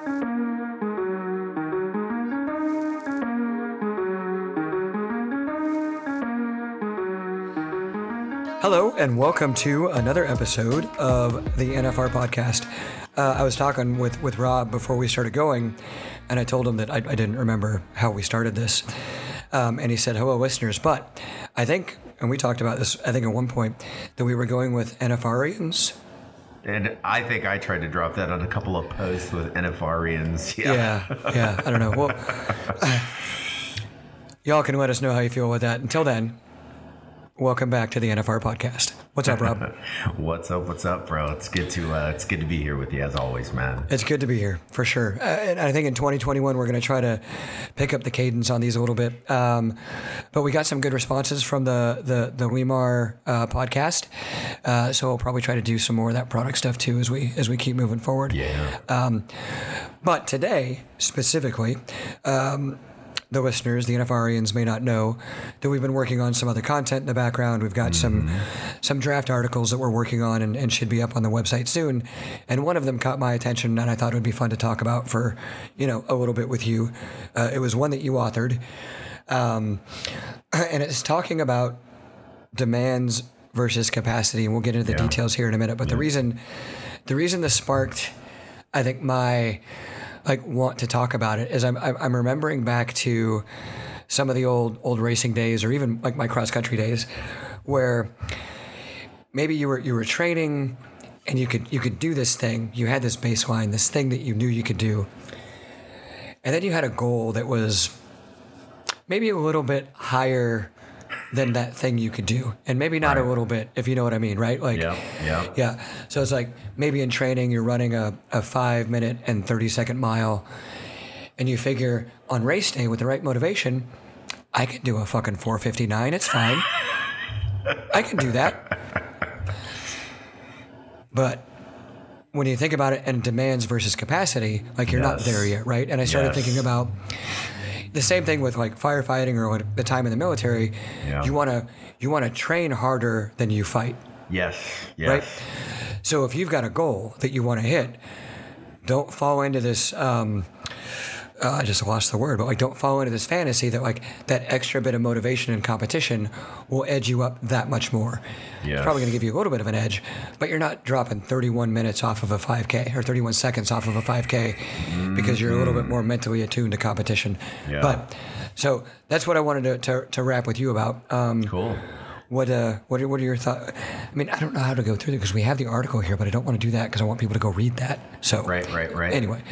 Hello, and welcome to another episode of the NFR podcast. Uh, I was talking with, with Rob before we started going, and I told him that I, I didn't remember how we started this. Um, and he said, Hello, listeners. But I think, and we talked about this, I think at one point, that we were going with NFRians. And I think I tried to drop that on a couple of posts with NFRians. Yeah. Yeah, yeah, I don't know. Well, uh, y'all can let us know how you feel with that. Until then, welcome back to the NFR podcast. What's up, Rob? what's up? What's up, bro? It's good to uh, it's good to be here with you as always, man. It's good to be here for sure. Uh, and I think in 2021 we're going to try to pick up the cadence on these a little bit. Um, but we got some good responses from the the the Weimar uh, podcast, uh, so we'll probably try to do some more of that product stuff too as we as we keep moving forward. Yeah. Um, but today specifically. Um, the listeners, the NFRians, may not know that we've been working on some other content in the background. We've got some some draft articles that we're working on and, and should be up on the website soon. And one of them caught my attention, and I thought it would be fun to talk about for you know a little bit with you. Uh, it was one that you authored, um, and it's talking about demands versus capacity, and we'll get into the Yeah. details here in a minute. But the reason the reason this sparked, I think my like want to talk about it is I'm I'm remembering back to some of the old old racing days or even like my cross country days where maybe you were you were training and you could you could do this thing. You had this baseline this thing that you knew you could do. And then you had a goal that was maybe a little bit higher than that thing you could do and maybe not a little bit if you know what i mean right like Yeah, yeah. yeah. So it's like maybe in training you're running a, a five minute and 30 second mile, and you figure on race day with the right motivation, I can do a fucking 459. It's fine. I can do that. But when you think about it and demands versus capacity, like you're not there yet, right? And I started Yes. thinking about the same thing with like firefighting or the time in the military. Yeah. You want to you want to train harder than you fight. Yes. Yes. Right. So if you've got a goal that you want to hit, don't fall into this. Um, uh, I just lost the word, but like, don't fall into this fantasy that like that extra bit of motivation and competition will edge you up that much more. It's probably going to give you a little bit of an edge, but you're not dropping 31 minutes off of a 5K or 31 seconds off of a 5K because you're a little bit more mentally attuned to competition. Yeah. But so that's what I wanted to, to, to wrap with you about. Um, Cool. What uh, what are, what are your thoughts? I mean, I don't know how to go through it because we have the article here, but I don't want to do that because I want people to go read that. So Right, right, right. Anyway,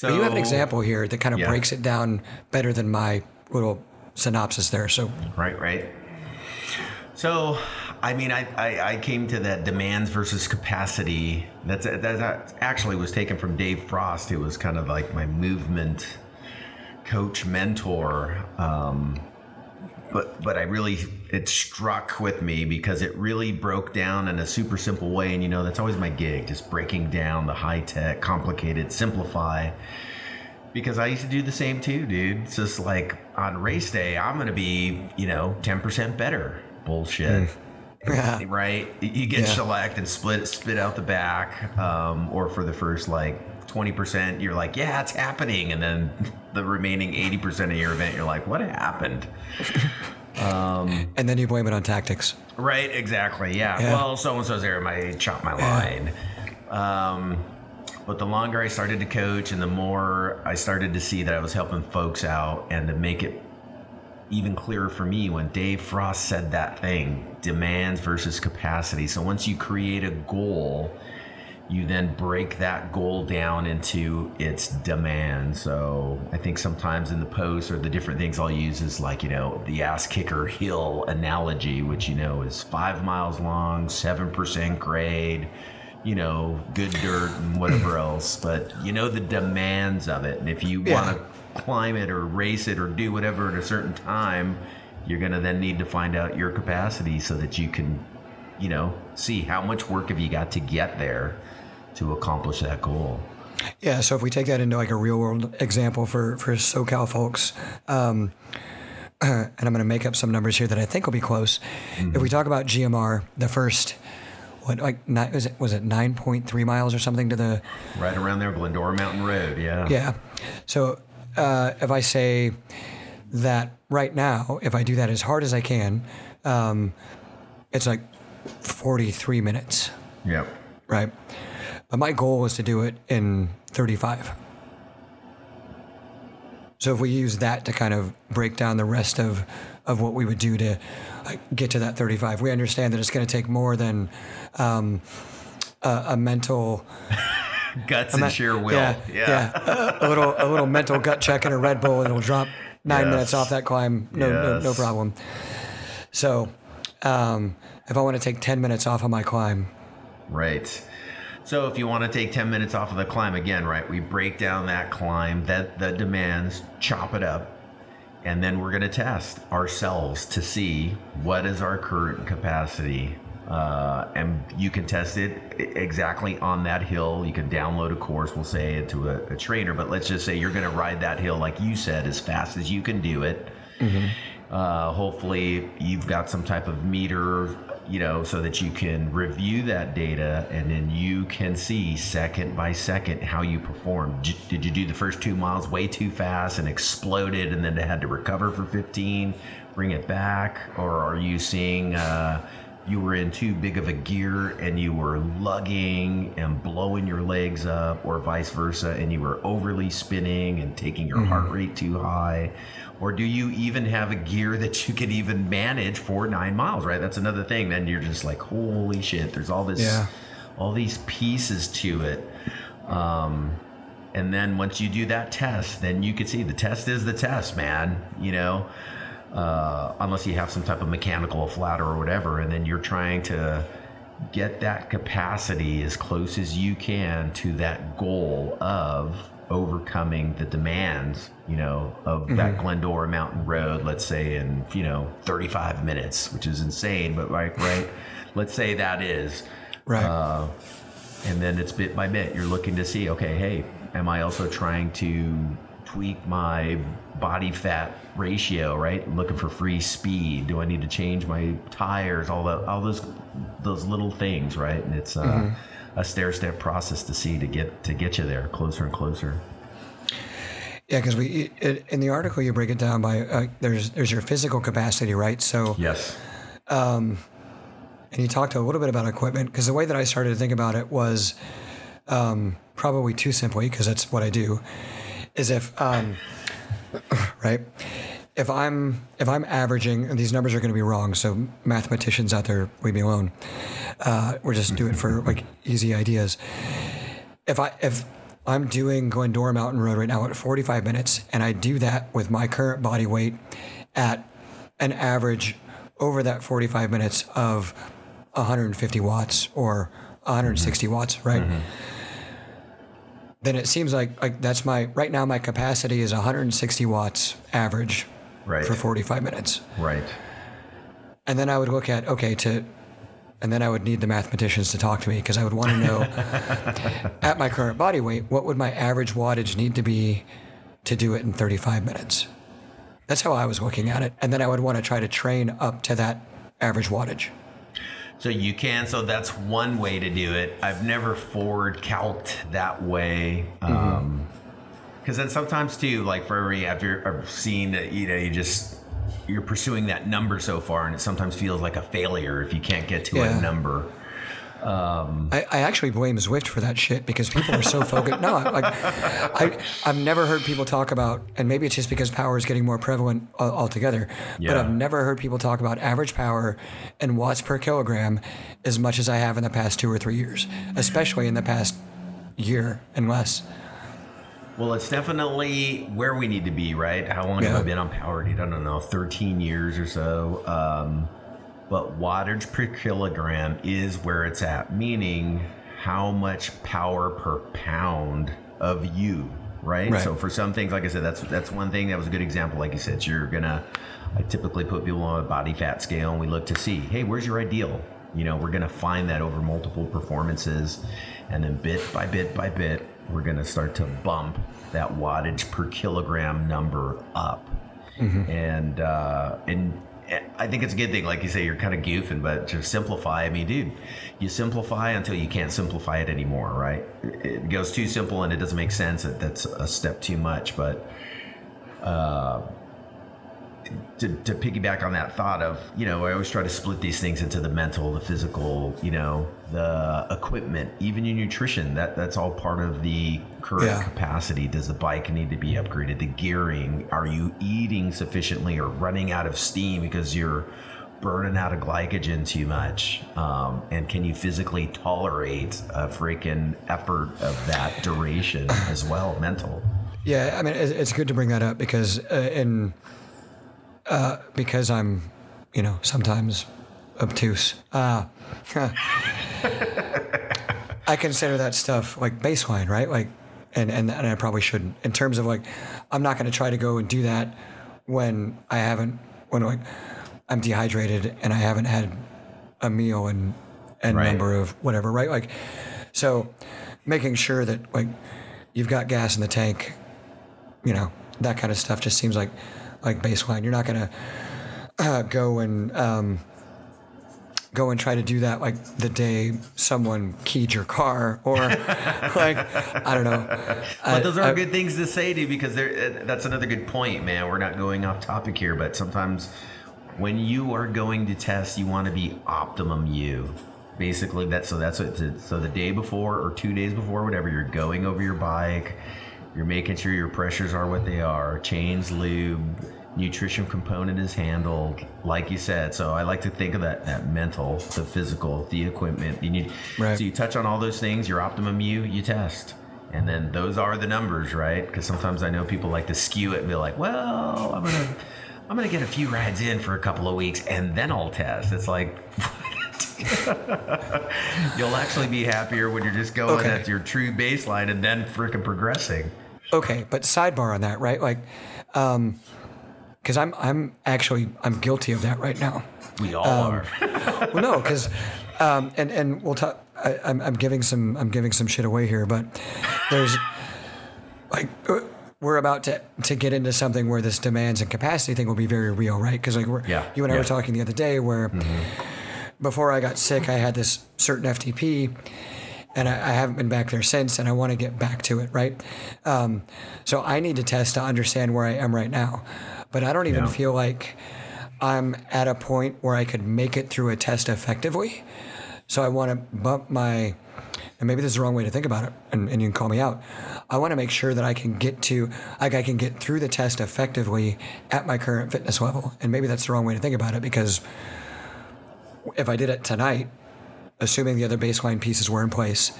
but you have an example here that kind of Yeah. breaks it down better than my little synopsis there. So Right, right. So, I mean, I, I, I came to that demands versus capacity. That's that actually was taken from Dave Frost, who was kind of like my movement coach mentor. Um, but but I really it struck with me because it really broke down in a super simple way, and you know that's always my gig, just breaking down the high tech, complicated, simplify because I used to do the same too, dude. It's just like on race day, I'm gonna be, you know, 10% better. Bullshit. Yeah. Right? You get Yeah. shellacked and split spit out the back. Um, or for the first like 20%, you're like, yeah, it's happening. And then the remaining 80% of your event, you're like, what happened? and then you blame it on tactics. Right, exactly. Yeah. Yeah. Well, so and so's there. My chop my line. Um, but the longer I started to coach, and the more I started to see that I was helping folks out, and to make it even clearer for me when Dave Frost said that thing: demands versus capacity. So once you create a goal, you then break that goal down into its demand. So I think sometimes in the post or the different things I'll use is like, you know, the ass kicker hill analogy, which, you know, is five miles long, 7% grade, you know, good dirt and whatever else. But you know the demands of it. And if you Yeah. want to climb it or race it or do whatever at a certain time, you're going to then need to find out your capacity so that you can you know, see how much work have you got to get there to accomplish that goal. Yeah, so if we take that into like a real world example for for SoCal folks, um, and I'm going to make up some numbers here that I think will be close. If we talk about GMR, the first what like nine, was it was it nine point three miles or something to the Right around there, Glendora Mountain Road. Yeah. yeah. So uh, if I say that right now, if I do that as hard as I can, um, it's like forty three minutes, Yep. right? But my goal was to do it in thirty five. So if we use that to kind of break down the rest of, of what we would do to get to that 35, we understand that it's going to take more than um, a, a mental, Guts and sheer will. yeah, yeah, A, a little a little mental gut check and a Red Bull, and it'll drop nine Yes. minutes off that climb. No, no, no problem. So um, if I want to take 10 minutes off of my climb, Right. So if you want to take 10 minutes off of the climb again, right, we break down that climb, that the demands, chop it up, and then we're going to test ourselves to see what is our current capacity. Uh, and you can test it exactly on that hill. You can download a course, we'll say, into a, a trainer, but let's just say you're going to ride that hill, like you said, as fast as you can do it. Uh, hopefully, you've got some type of meter, you know, so that you can review that data and then you can see second by second how you perform. J- Did you do the first two miles way too fast and exploded and then had to recover for 15, bring it back? Or are you seeing uh, you were in too big of a gear and you were lugging and blowing your legs up, or vice versa, and you were overly spinning and taking your heart rate too high? Or do you even have a gear that you can even manage for nine miles, right? That's another thing. Then you're just like, holy shit, there's all this, Yeah. all these pieces to it. Um, and then once you do that test, then you can see the test is the test, man. You know, uh, unless you have some type of mechanical flatter or whatever, and then you're trying to get that capacity as close as you can to that goal of overcoming the demands, you know, of that Glendora Mountain Road, let's say in, you know, 35 minutes, which is insane, but right, right? let's say that is. right? Uh, and then it's bit by bit. You're looking to see, okay, hey, am I also trying to tweak my body fat ratio, right? looking for free speed. Do I need to change my tires? All the all those those little things, right? And it's uh, a stair step process to see to get to get you there closer and closer. yeah, because we it, in the article you break it down by uh, there's there's your physical capacity, right? So Yes. and you talked a little bit about equipment because the way that I started to think about it was um, probably too simply because that's what I do. Is if um, right, if I'm if I'm averaging, and these numbers are going to be wrong, so mathematicians out there, leave me alone. Uh, we're just do it for like easy ideas. If I if I'm doing Glendora Mountain Road right now at 45 minutes, and I do that with my current body weight at an average over that 45 minutes of 150 watts or 160 watts, right? Then it seems like like that's my right now my capacity is 160 watts average Right. for 45 minutes. Right. And then I would look at okay to and then I would need the mathematicians to talk to me because I would want to know at my current body weight what would my average wattage need to be to do it in 35 minutes. That's how I was looking at it. And then I would want to try to train up to that average wattage. So you can. So that's one way to do it. I've never forward calced that way. Um, because then sometimes too, like for every after I've seen that you know you just you're pursuing that number so far, and it sometimes feels like a failure if you can't get to Yeah. a number. Um, I, I actually blame Zwift for that shit because people are so focused. No, like I, I've never heard people talk about, and maybe it's just because power is getting more prevalent al- altogether. But I've never heard people talk about average power and watts per kilogram as much as I have in the past two or three years, especially in the past year and less. Well, it's definitely where we need to be, right? How long have I been on Power Dude? I don't know, 13 years or so. Um, but wattage per kilogram is where it's at, meaning how much power per pound of you, right? Right. So for some things, like I said, that's that's one thing that was a good example. Like you said, you're gonna. I typically put people on a body fat scale, and we look to see, hey, where's your ideal? You know, we're gonna find that over multiple performances, and then bit by bit by bit, we're gonna start to bump that wattage per kilogram number up, and uh, and I think it's a good thing. Like you say, you're kind of goofing, but to simplify, I mean, dude, you simplify until you can't simplify it anymore, right? It goes too simple and it doesn't make sense. That's a step too much. But uh, to, to piggyback on that thought of, you know, I always try to split these things into the mental, the physical, you know, the equipment, even your nutrition. That that's all part of the current Yeah. capacity. Does the bike need to be upgraded? The gearing? Are you eating sufficiently or running out of steam because you're burning out of glycogen too much? Um, and can you physically tolerate a freaking effort of that duration as well, mental? Yeah, I mean, it's good to bring that up because uh, in uh, because I'm, you know, sometimes obtuse. Uh, I consider that stuff like baseline, right? Like, and, and and I probably shouldn't. In terms of like, I'm not going to try to go and do that when I haven't when like I'm dehydrated and I haven't had a meal and and Right. number of whatever, right? Like, so making sure that like you've got gas in the tank you know that kind of stuff just seems like like baseline you're not gonna uh, go and um, go and try to do that like the day someone keyed your car or like i don't know I- But those are I- good things to say to you because they're, uh, that's another good point, man. We're not going off topic here, but sometimes when you are going to test, you want to be optimum you. Basically, that's so that's what. So the day before or two days before, whatever, you're going over your bike. You're making sure your pressures are what they are. Chains, lube, nutrition component is handled, like you said. So I like to think of that that mental, the physical, the equipment. You need. Right. So you touch on all those things. Your optimum you, you test. And then those are the numbers, right? Because sometimes I know people like to skew it and be like, "Well, I'm gonna, I'm gonna get a few rides in for a couple of weeks, and then I'll test." It's like, you'll actually be happier when you're just going Okay. at your true baseline and then freaking progressing. okay but sidebar on that right like um because i'm i'm actually i'm guilty of that right now We all Um, are. well, no, because, um, and and we'll talk. I, I'm I'm giving some I'm giving some shit away here, but there's like uh, we're about to to get into something where this demands and capacity thing will be very real, right? Because like we're Yeah, you and I yeah. were talking the other day where before I got sick, I had this certain FTP. And I, I haven't been back there since, and I want to get back to it, right? Um, so I need to test to understand where I am right now, but I don't even Yeah. feel like I'm at a point where I could make it through a test effectively. So I want to bump my, and maybe this is the wrong way to think about it, and, and you can call me out. I want to make sure that I can get to, like, I can get through the test effectively at my current fitness level. And maybe that's the wrong way to think about it because if I did it tonight, assuming the other baseline pieces were in place,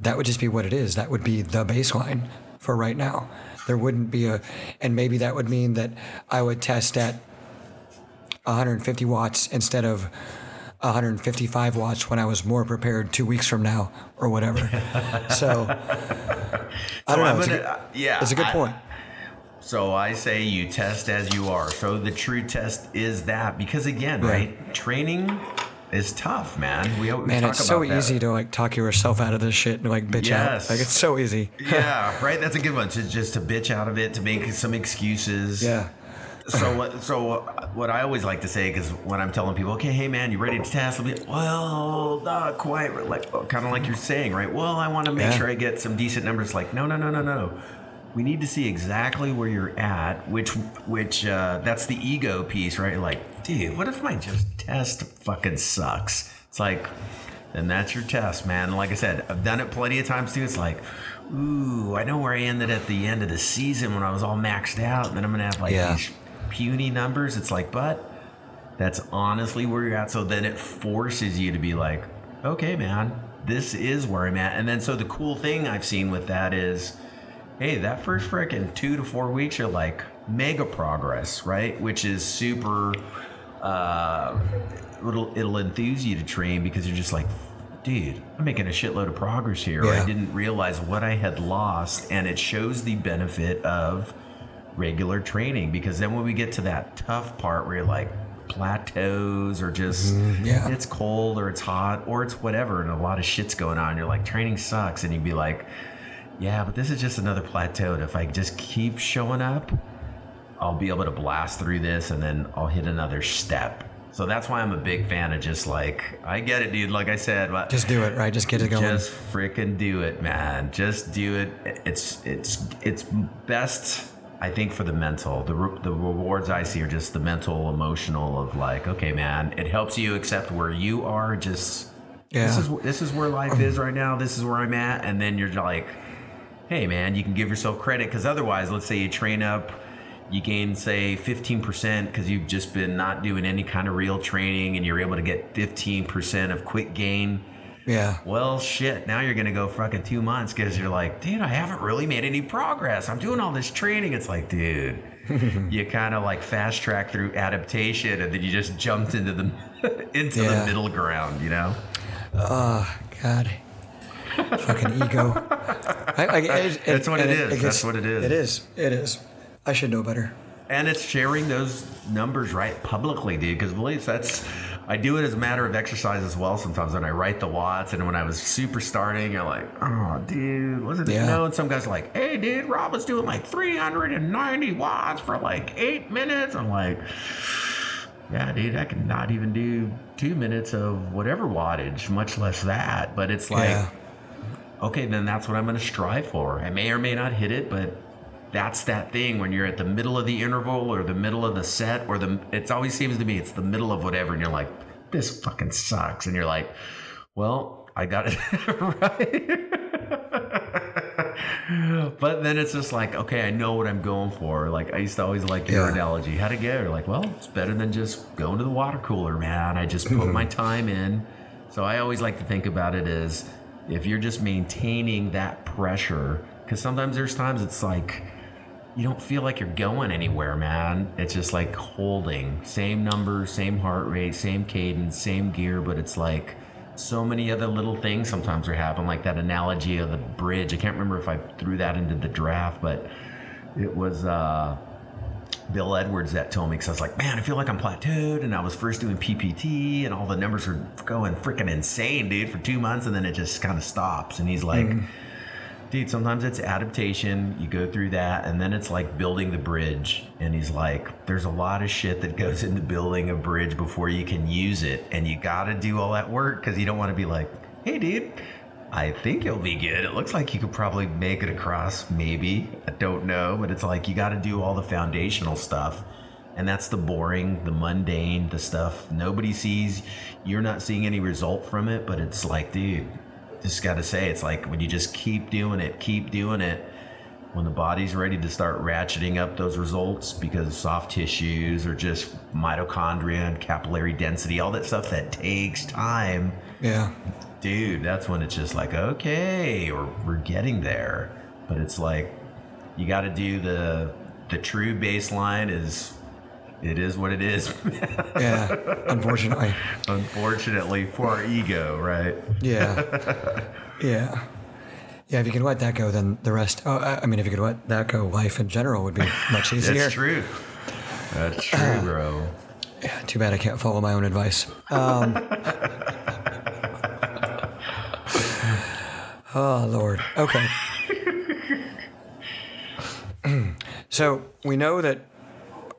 that would just be what it is. That would be the baseline for right now. There wouldn't be a, and maybe that would mean that I would test at 150 watts instead of 155 watts when I was more prepared two weeks from now or whatever. so I don't know. It's, a, gonna- good, uh, yeah, it's a good I- point. So I say you test as you are. So the true test is that because again, Yeah. right? Training is tough, man. We, we Man, it's so that. easy to like talk yourself out of this shit and like bitch Yes. out. Like it's so easy. yeah, right. That's a good one. To just to bitch out of it, to make some excuses. Yeah. So what? So what I always like to say, because when I'm telling people, okay, hey man, you ready to test? I'll be, well, not quite. Like kind of like you're saying, right? Well, I want to make Yeah. sure I get some decent numbers. Like, no, no, no, no, no. We need to see exactly where you're at. Which, which, uh, that's the ego piece, right? Like, dude, what if my just test fucking sucks? It's like, then that's your test, man. Like I said, I've done it plenty of times too. It's like, ooh, I know where I ended at the end of the season when I was all maxed out, and then I'm gonna have like Yeah. these puny numbers. It's like, but that's honestly where you're at. So then it forces you to be like, okay, man, this is where I'm at. And then so the cool thing I've seen with that is, hey, that first frickin' two to four weeks, you're like mega progress, right? Which is super. Uh, it'll it'll enthuse you to train because you're just like, dude, I'm making a shitload of progress here. Yeah. I didn't realize what I had lost, and it shows the benefit of regular training because then when we get to that tough part where you're like plateaus or just yeah. it's cold or it's hot or it's whatever and a lot of shit's going on you're like training sucks and you'd be like yeah but this is just another plateau and if i just keep showing up I'll be able to blast through this and then I'll hit another step. So that's why I'm a big fan of just like I get it, dude. Like I said, but Just do it, right? Just get it going. just freaking do it, man. Just do it. It's it's it's best, I think, for the mental. The re- the rewards I see are just the mental, emotional of like, okay, man. It helps you accept where you are. Just Yeah. this is this is where life is right now. This is where I'm at, and then you're like, hey, man, you can give yourself credit because otherwise, let's say you train up. You gain, say, 15% because you've just been not doing any kind of real training and you're able to get 15% of quick gain yeah. well, shit, now you're going to go fucking two months because you're like, dude, I haven't really made any progress. I'm doing all this training. It's like, dude, you kind of like fast track through adaptation and then you just jumped into the into Yeah. the middle ground, you know? Oh God. Fucking ego. I, I, it, That's what and it is. That's what it is. It is. It is. I should know better. And it's sharing those numbers right publicly, dude. Because believe that's, I do it as a matter of exercise as well. Sometimes when I write the watts, and when I was super starting, you're like, oh, dude, wasn't it? Yeah. You know, and some guys are like, hey, dude, Rob was doing like 390 watts for like eight minutes. I'm like, yeah, dude, I can not even do two minutes of whatever wattage, much less that. But it's like, yeah. okay, then that's what I'm going to strive for. I may or may not hit it, but that's that thing when you're at the middle of the interval or the middle of the set or the it always seems to me it's the middle of whatever and you're like this fucking sucks. And you're like well I got it. Right but then it's just like okay I know what I'm going for. Like I used to always like your Yeah. analogy. How'd it go like well it's better than just going to the water cooler man. I just put my time in. So I always like to think about it as if you're just maintaining that pressure, because sometimes there's times it's like you don't feel like you're going anywhere, man. It's just like holding same number, same heart rate, same cadence, same gear, but it's like so many other little things sometimes are happening, like that analogy of the bridge. I can't remember if I threw that into the draft, but it was uh Bill Edwards that told me because I was like, man, I feel like I'm plateaued, and I was first doing PPT, and all the numbers were going freaking insane, dude, for two months, and then it just kind of stops. And he's like, dude, sometimes it's adaptation. You go through that, and then it's like building the bridge. And he's like, there's a lot of shit that goes into building a bridge before you can use it, and you got to do all that work because you don't want to be like, hey, dude. I think you'll be good. It looks like you could probably make it across, maybe. I don't know, but it's like you got to do all the foundational stuff. And that's the boring, the mundane, the stuff nobody sees. You're not seeing any result from it, but it's like, dude, just got to say, it's like when you just keep doing it, keep doing it, when the body's ready to start ratcheting up those results because soft tissues or just mitochondria and capillary density, all that stuff that takes time Yeah. dude, that's when it's just like, okay, or we're getting there. But it's like you got to do the the true baseline is it is what it is. Yeah. Unfortunately. Unfortunately for our ego, right? Yeah. Yeah. Yeah. If you could let that go, then the rest. Oh, I mean, if you could let that go, life in general would be much easier. That's true. That's true, bro. Yeah, too bad I can't follow my own advice. Um, oh Lord. Okay. so we know that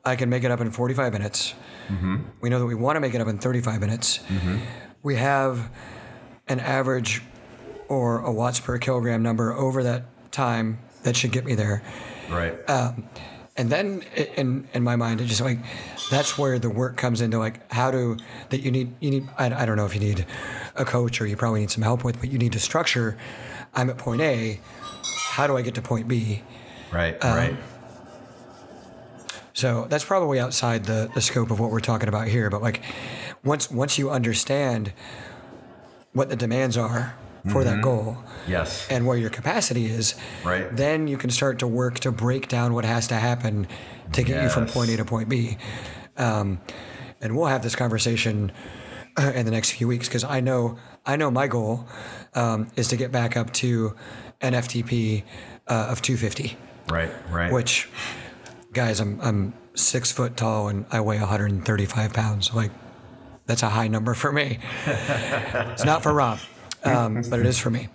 I can make it up in 45 minutes. Mm-hmm. We know that we want to make it up in 35 minutes. Mm-hmm. We have an average or a watts per kilogram number over that time that should get me there. Right. Um, and then in in my mind, it just like that's where the work comes into like how to that you need you need I, I don't know if you need a coach or you probably need some help with, but you need to structure. I'm at point A. How do I get to point B? right. uh, right. So that's probably outside the, the scope of what we're talking about here. But like once once you understand what the demands are for that goal Yes. and where your capacity is, Right. then you can start to work to break down what has to happen to get you from point A to point B. Um, and we'll have this conversation uh, in the next few weeks because I know I know my goal um, is to get back up to an FTP uh, of 250 right. Right. which guys i'm i'm six foot tall and i weigh 135 pounds like that's a high number for me it's not for rob um, but it is for me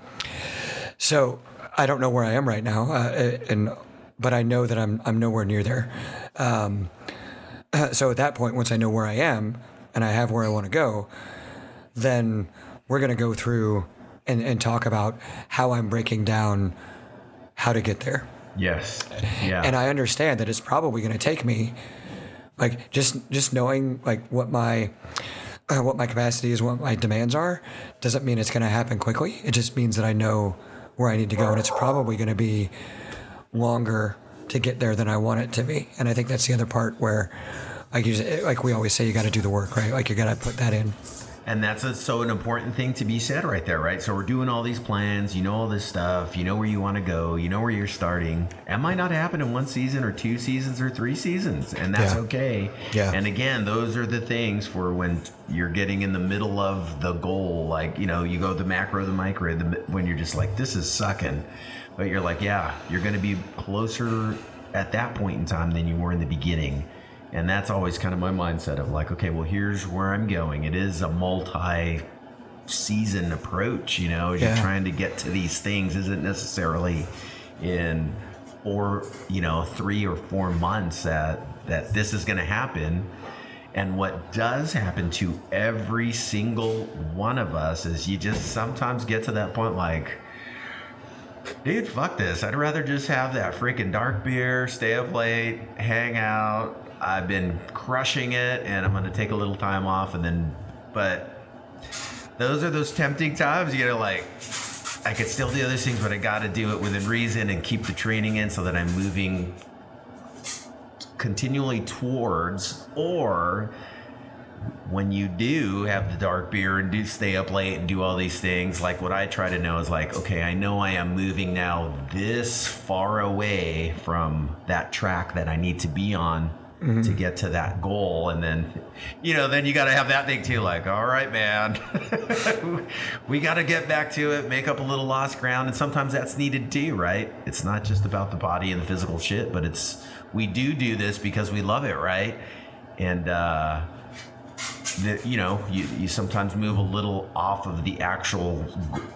so i don't know where i am right now uh, and but I know that I'm I'm nowhere near there. Um, so at that point, once I know where I am and I have where I want to go, then we're going to go through and, and talk about how I'm breaking down how to get there. Yes. Yeah. And I understand that it's probably going to take me, like just just knowing like what my uh, what my capacity is, what my demands are, doesn't mean it's going to happen quickly. It just means that I know where I need to go, and it's probably going to be longer to get there than I want it to be. And I think that's the other part where, like you, like we always say, you got to do the work, right? Like you got to put that in. And that's a, so an important thing to be said right there, right? So we're doing all these plans, you know all this stuff, you know where you want to go, you know where you're starting. It might not happen in one season or two seasons or three seasons, and that's Yeah. okay. Yeah. And again, those are the things for when you're getting in the middle of the goal, like you know, you go the macro, the micro, the, when you're just like this is sucking, but you're like, yeah, you're going to be closer at that point in time than you were in the beginning. And that's always kind of my mindset of like, okay, well, here's where I'm going. It is a multi season approach, you know, as Yeah. you're trying to get to these things isn't necessarily in or you know three or four months that that this is going to happen and what does happen to every single one of us is you just sometimes get to that point like dude fuck this i'd rather just have that freaking dark beer stay up late hang out i've been crushing it and i'm going to take a little time off and then but those are those tempting times you gotta like i could still do other things but i gotta do it within reason and keep the training in so that i'm moving continually towards or when you do have the dark beer and do stay up late and do all these things like what i try to know is like okay i know i am moving now this far away from that track that i need to be on to get to that goal. And then you know then you got to have that thing too like all right man we got to get back to it make up a little lost ground. And sometimes that's needed too right? It's not just about the body and the physical shit but it's we do do this because we love it right? And uh the, you know you, you sometimes move a little off of the actual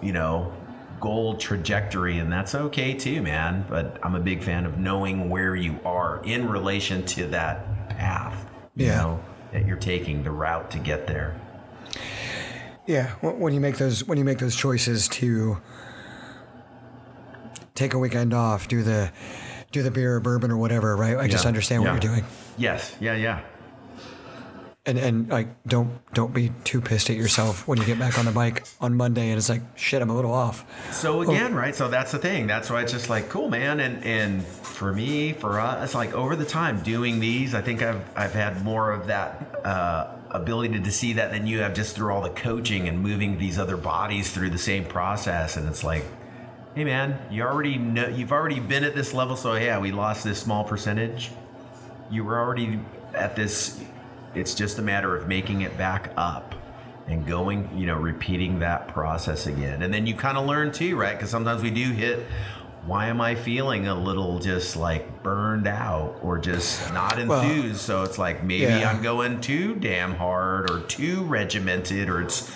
you know goal trajectory and that's okay too man but i'm a big fan of knowing where you are in relation to that path you Yeah. know that you're taking the route to get there Yeah, when you make those when you make those choices to take a weekend off, do the do the beer or bourbon or whatever, right? I just Yeah. understand what Yeah. you're doing, yes yeah yeah and and like don't don't be too pissed at yourself when you get back on the bike on Monday and it's like shit, I'm a little off. So again, right? So that's the thing. That's why it's just like cool, man. And and for me, for us, like over the time doing these, I think I've I've had more of that uh, ability to see that than you have just through all the coaching and moving these other bodies through the same process. And it's like, hey, man, you already know you've already been at this level. So yeah, we lost this small percentage. You were already at this. It's just a matter of making it back up and going, you know, repeating that process again. And then you kind of learn too, right? Because sometimes we do hit, why am I feeling a little just like burned out or just not Well, enthused? so it's like maybe yeah. I'm going too damn hard or too regimented or it's,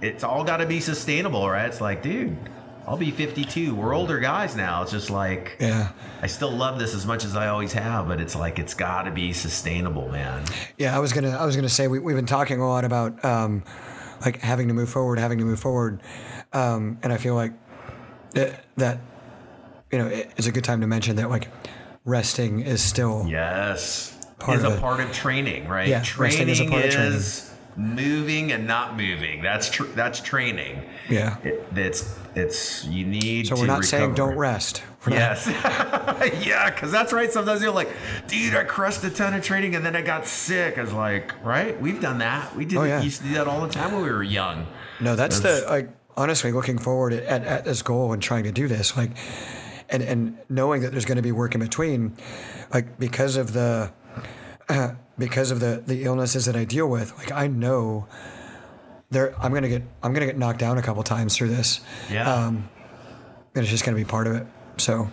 it's all got to be sustainable, right? It's like, dude, I'll be 52. We're older guys now. It's just like, Yeah, I still love this as much as I always have, but it's like, it's got to be sustainable, man. yeah. I was gonna I was gonna say we we've been talking a lot about um, like having to move forward, having to move forward, um, and I feel like that, that you know it- it's a good time to mention that like resting is still Yes. Part is of a it. part of training, right? Yeah, resting is a part of training. Moving and not moving. That's tr- that's training. yeah. It, it's it's you need So we're not saying don't rest. We're not- Yes. yeah, because that's right. Sometimes you're like, dude, I crushed a ton of training and then I got sick. I was like, right? We've done that. We did Oh, yeah. used to do that all the time when we were young. No, that's the like honestly looking forward at, at this goal and trying to do this like and and knowing that there's going to be work in between like because of the because of the the illnesses that I deal with like I know there I'm going to get I'm to get knocked down a couple times through this Yeah. um and it's just going to be part of it so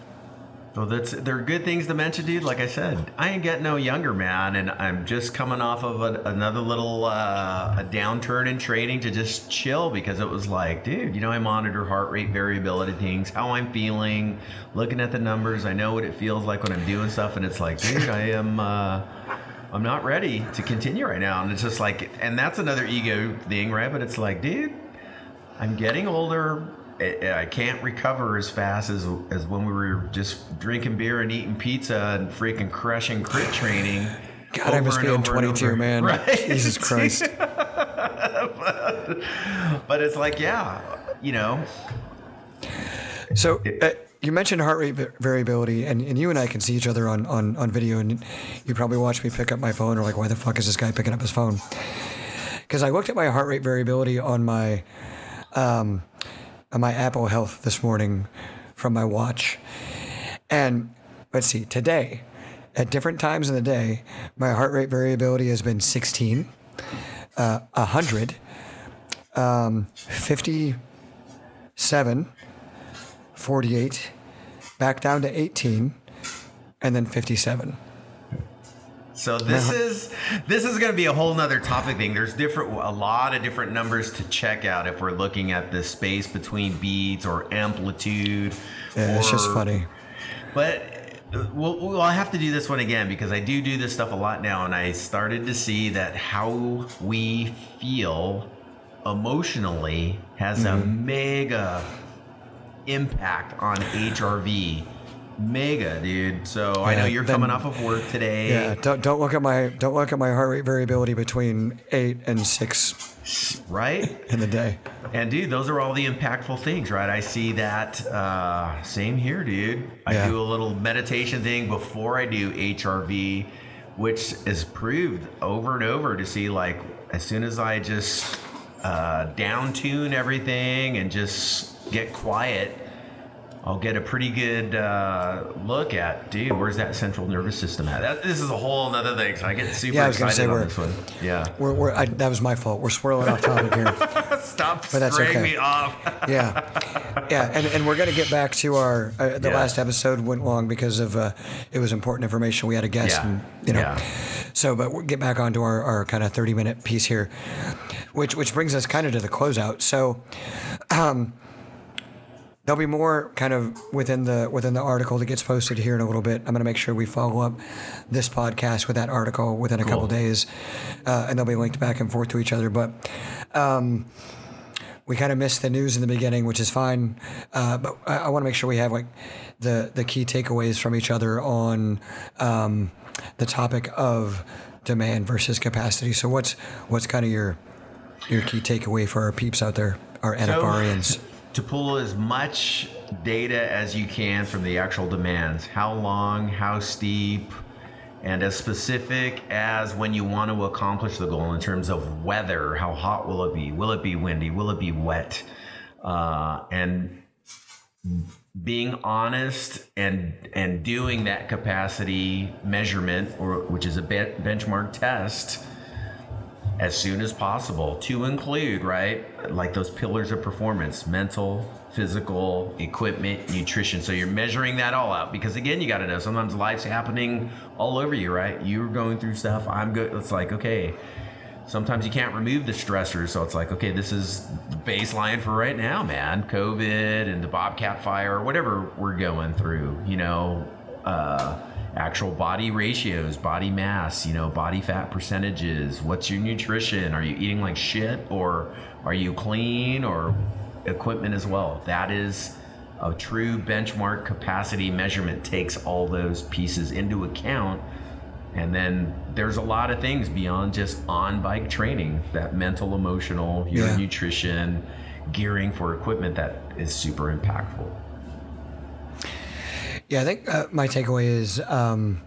Well, that's they're good things to mention, dude. Like I said, I ain't getting no younger, man, and I'm just coming off of a, another little uh, a downturn in training to just chill because it was like, dude, you know, I monitor heart rate variability things, how I'm feeling, looking at the numbers. I know what it feels like when I'm doing stuff, and it's like, dude, I am. Uh, I'm not ready to continue right now, and it's just like, and that's another ego thing, right? But it's like, dude, I'm getting older. I can't recover as fast as as when we were just drinking beer and eating pizza and freaking crushing crit training. God, I miss being 22, man. Right? Jesus Christ. but, but, it's like, yeah, you know. So uh, you mentioned heart rate variability, and, and you and I can see each other on, on, on video, and you probably watched me pick up my phone, or like, why the fuck is this guy picking up his phone? Because I looked at my heart rate variability on my um, on my Apple Health this morning from my watch. And let's see, today, at different times in the day, my heart rate variability has been 16, uh, 100, um, 57, 48, back down to 18, and then 57. So this is this is going to be a whole nother topic thing. There's different a lot of different numbers to check out if we're looking at the space between beats or amplitude. Yeah, or, it's just funny. But we'll, we'll have to do this one again because I do do this stuff a lot now, and I started to see that how we feel emotionally has mm-hmm. a mega impact on HRV mega, dude. So yeah, I know you're then, coming off of work today. Yeah, don't don't look at my don't look at my heart rate variability between eight and six. Right in the day. And dude, those are all the impactful things, right? I see that. Uh, same here, dude. I yeah. do a little meditation thing before I do HRV, which is proved over and over to see like as soon as I just uh, down tune everything and just get quiet I'll get a pretty good uh, look at, dude, where's that central nervous system at? That, this is a whole other thing, so I get super yeah, I was excited say, on this one. Yeah, we're, we're I, that was my fault. We're swirling off topic here. Stop but that's okay. me off. yeah, yeah, and, and we're gonna get back to our uh, the yeah. last episode went long because of uh, it was important information. We had a guest, yeah. and you know, yeah. so but we'll get back onto our, our kind of thirty minute piece here, which which brings us kind of to the closeout. So. Um, There'll be more kind of within the within the article that gets posted here in a little bit. I'm going to make sure we follow up this podcast with that article within a cool. couple days, uh, and they'll be linked back and forth to each other. But um, we kind of missed the news in the beginning, which is fine. Uh, but I, I want to make sure we have like the the key takeaways from each other on um, the topic of demand versus capacity. So what's what's kind of your your key takeaway for our peeps out there, our NFRians? So, to pull as much data as you can from the actual demands. How long, how steep, and as specific as when you want to accomplish the goal in terms of weather. How hot will it be? Will it be windy? Will it be wet? Uh, and being honest and and doing that capacity measurement, or which is a benchmark test as soon as possible to include, right? Like those pillars of performance mental, physical, equipment, nutrition. So you're measuring that all out because, again, you got to know sometimes life's happening all over you, right? You're going through stuff. I'm good. It's like, okay, sometimes you can't remove the stressors. So it's like, okay, this is the baseline for right now, man. COVID and the Bobcat fire, or whatever we're going through, you know. Uh, actual body ratios, body mass, you know, body fat percentages. What's your nutrition? Are you eating like shit or are you clean or equipment as well? That is a true benchmark capacity measurement takes all those pieces into account. And then there's a lot of things beyond just on bike training that mental, emotional, your yeah. nutrition, gearing for equipment that is super impactful. Yeah, I think uh, my takeaway is, um,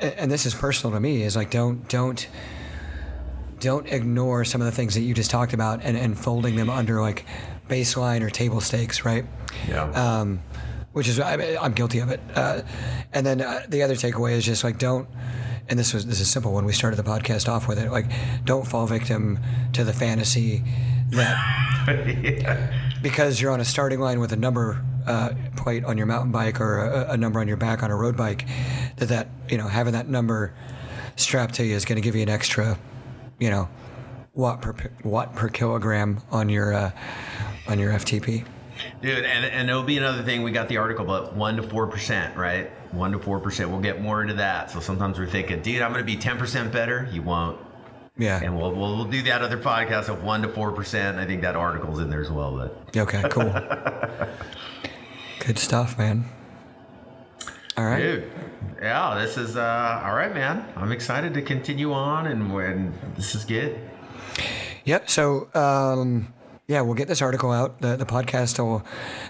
and this is personal to me, is like don't don't don't ignore some of the things that you just talked about and, and folding them under like baseline or table stakes, right? Yeah. Um, which is I, am guilty of it. Uh, and then uh, the other takeaway is just like don't. And this was this is simple when we started the podcast off with it. Like, don't fall victim to the fantasy that yeah. because you're on a starting line with a number uh, plate on your mountain bike or a, a number on your back on a road bike, that that you know having that number strapped to you is going to give you an extra, you know, watt per watt per kilogram on your uh, on your FTP. Dude, and, and it'll be another thing. We got the article, but one to four percent, right? One to four percent. We'll get more into that. So sometimes we're thinking, dude, I'm going to be ten percent better. You won't. Yeah. And we'll, we'll, we'll do that other podcast of one to four percent. I think that article's in there as well. But Okay, cool. Good stuff, man. All right. dude, yeah, this is uh, all right, man. I'm excited to continue on, and when this is good. Yep. So, um, yeah, we'll get this article out. The, the podcast will,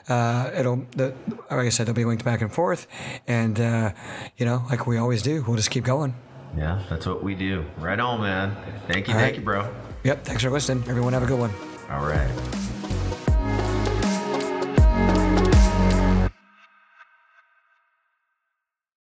uh, it'll, the, like I said, they'll be linked back and forth. And, uh, you know, like we always do, we'll just keep going. Yeah, that's what we do. Right on, man. Thank you, All thank right. you, bro. Yep. Thanks for listening. Everyone have a good one. All right.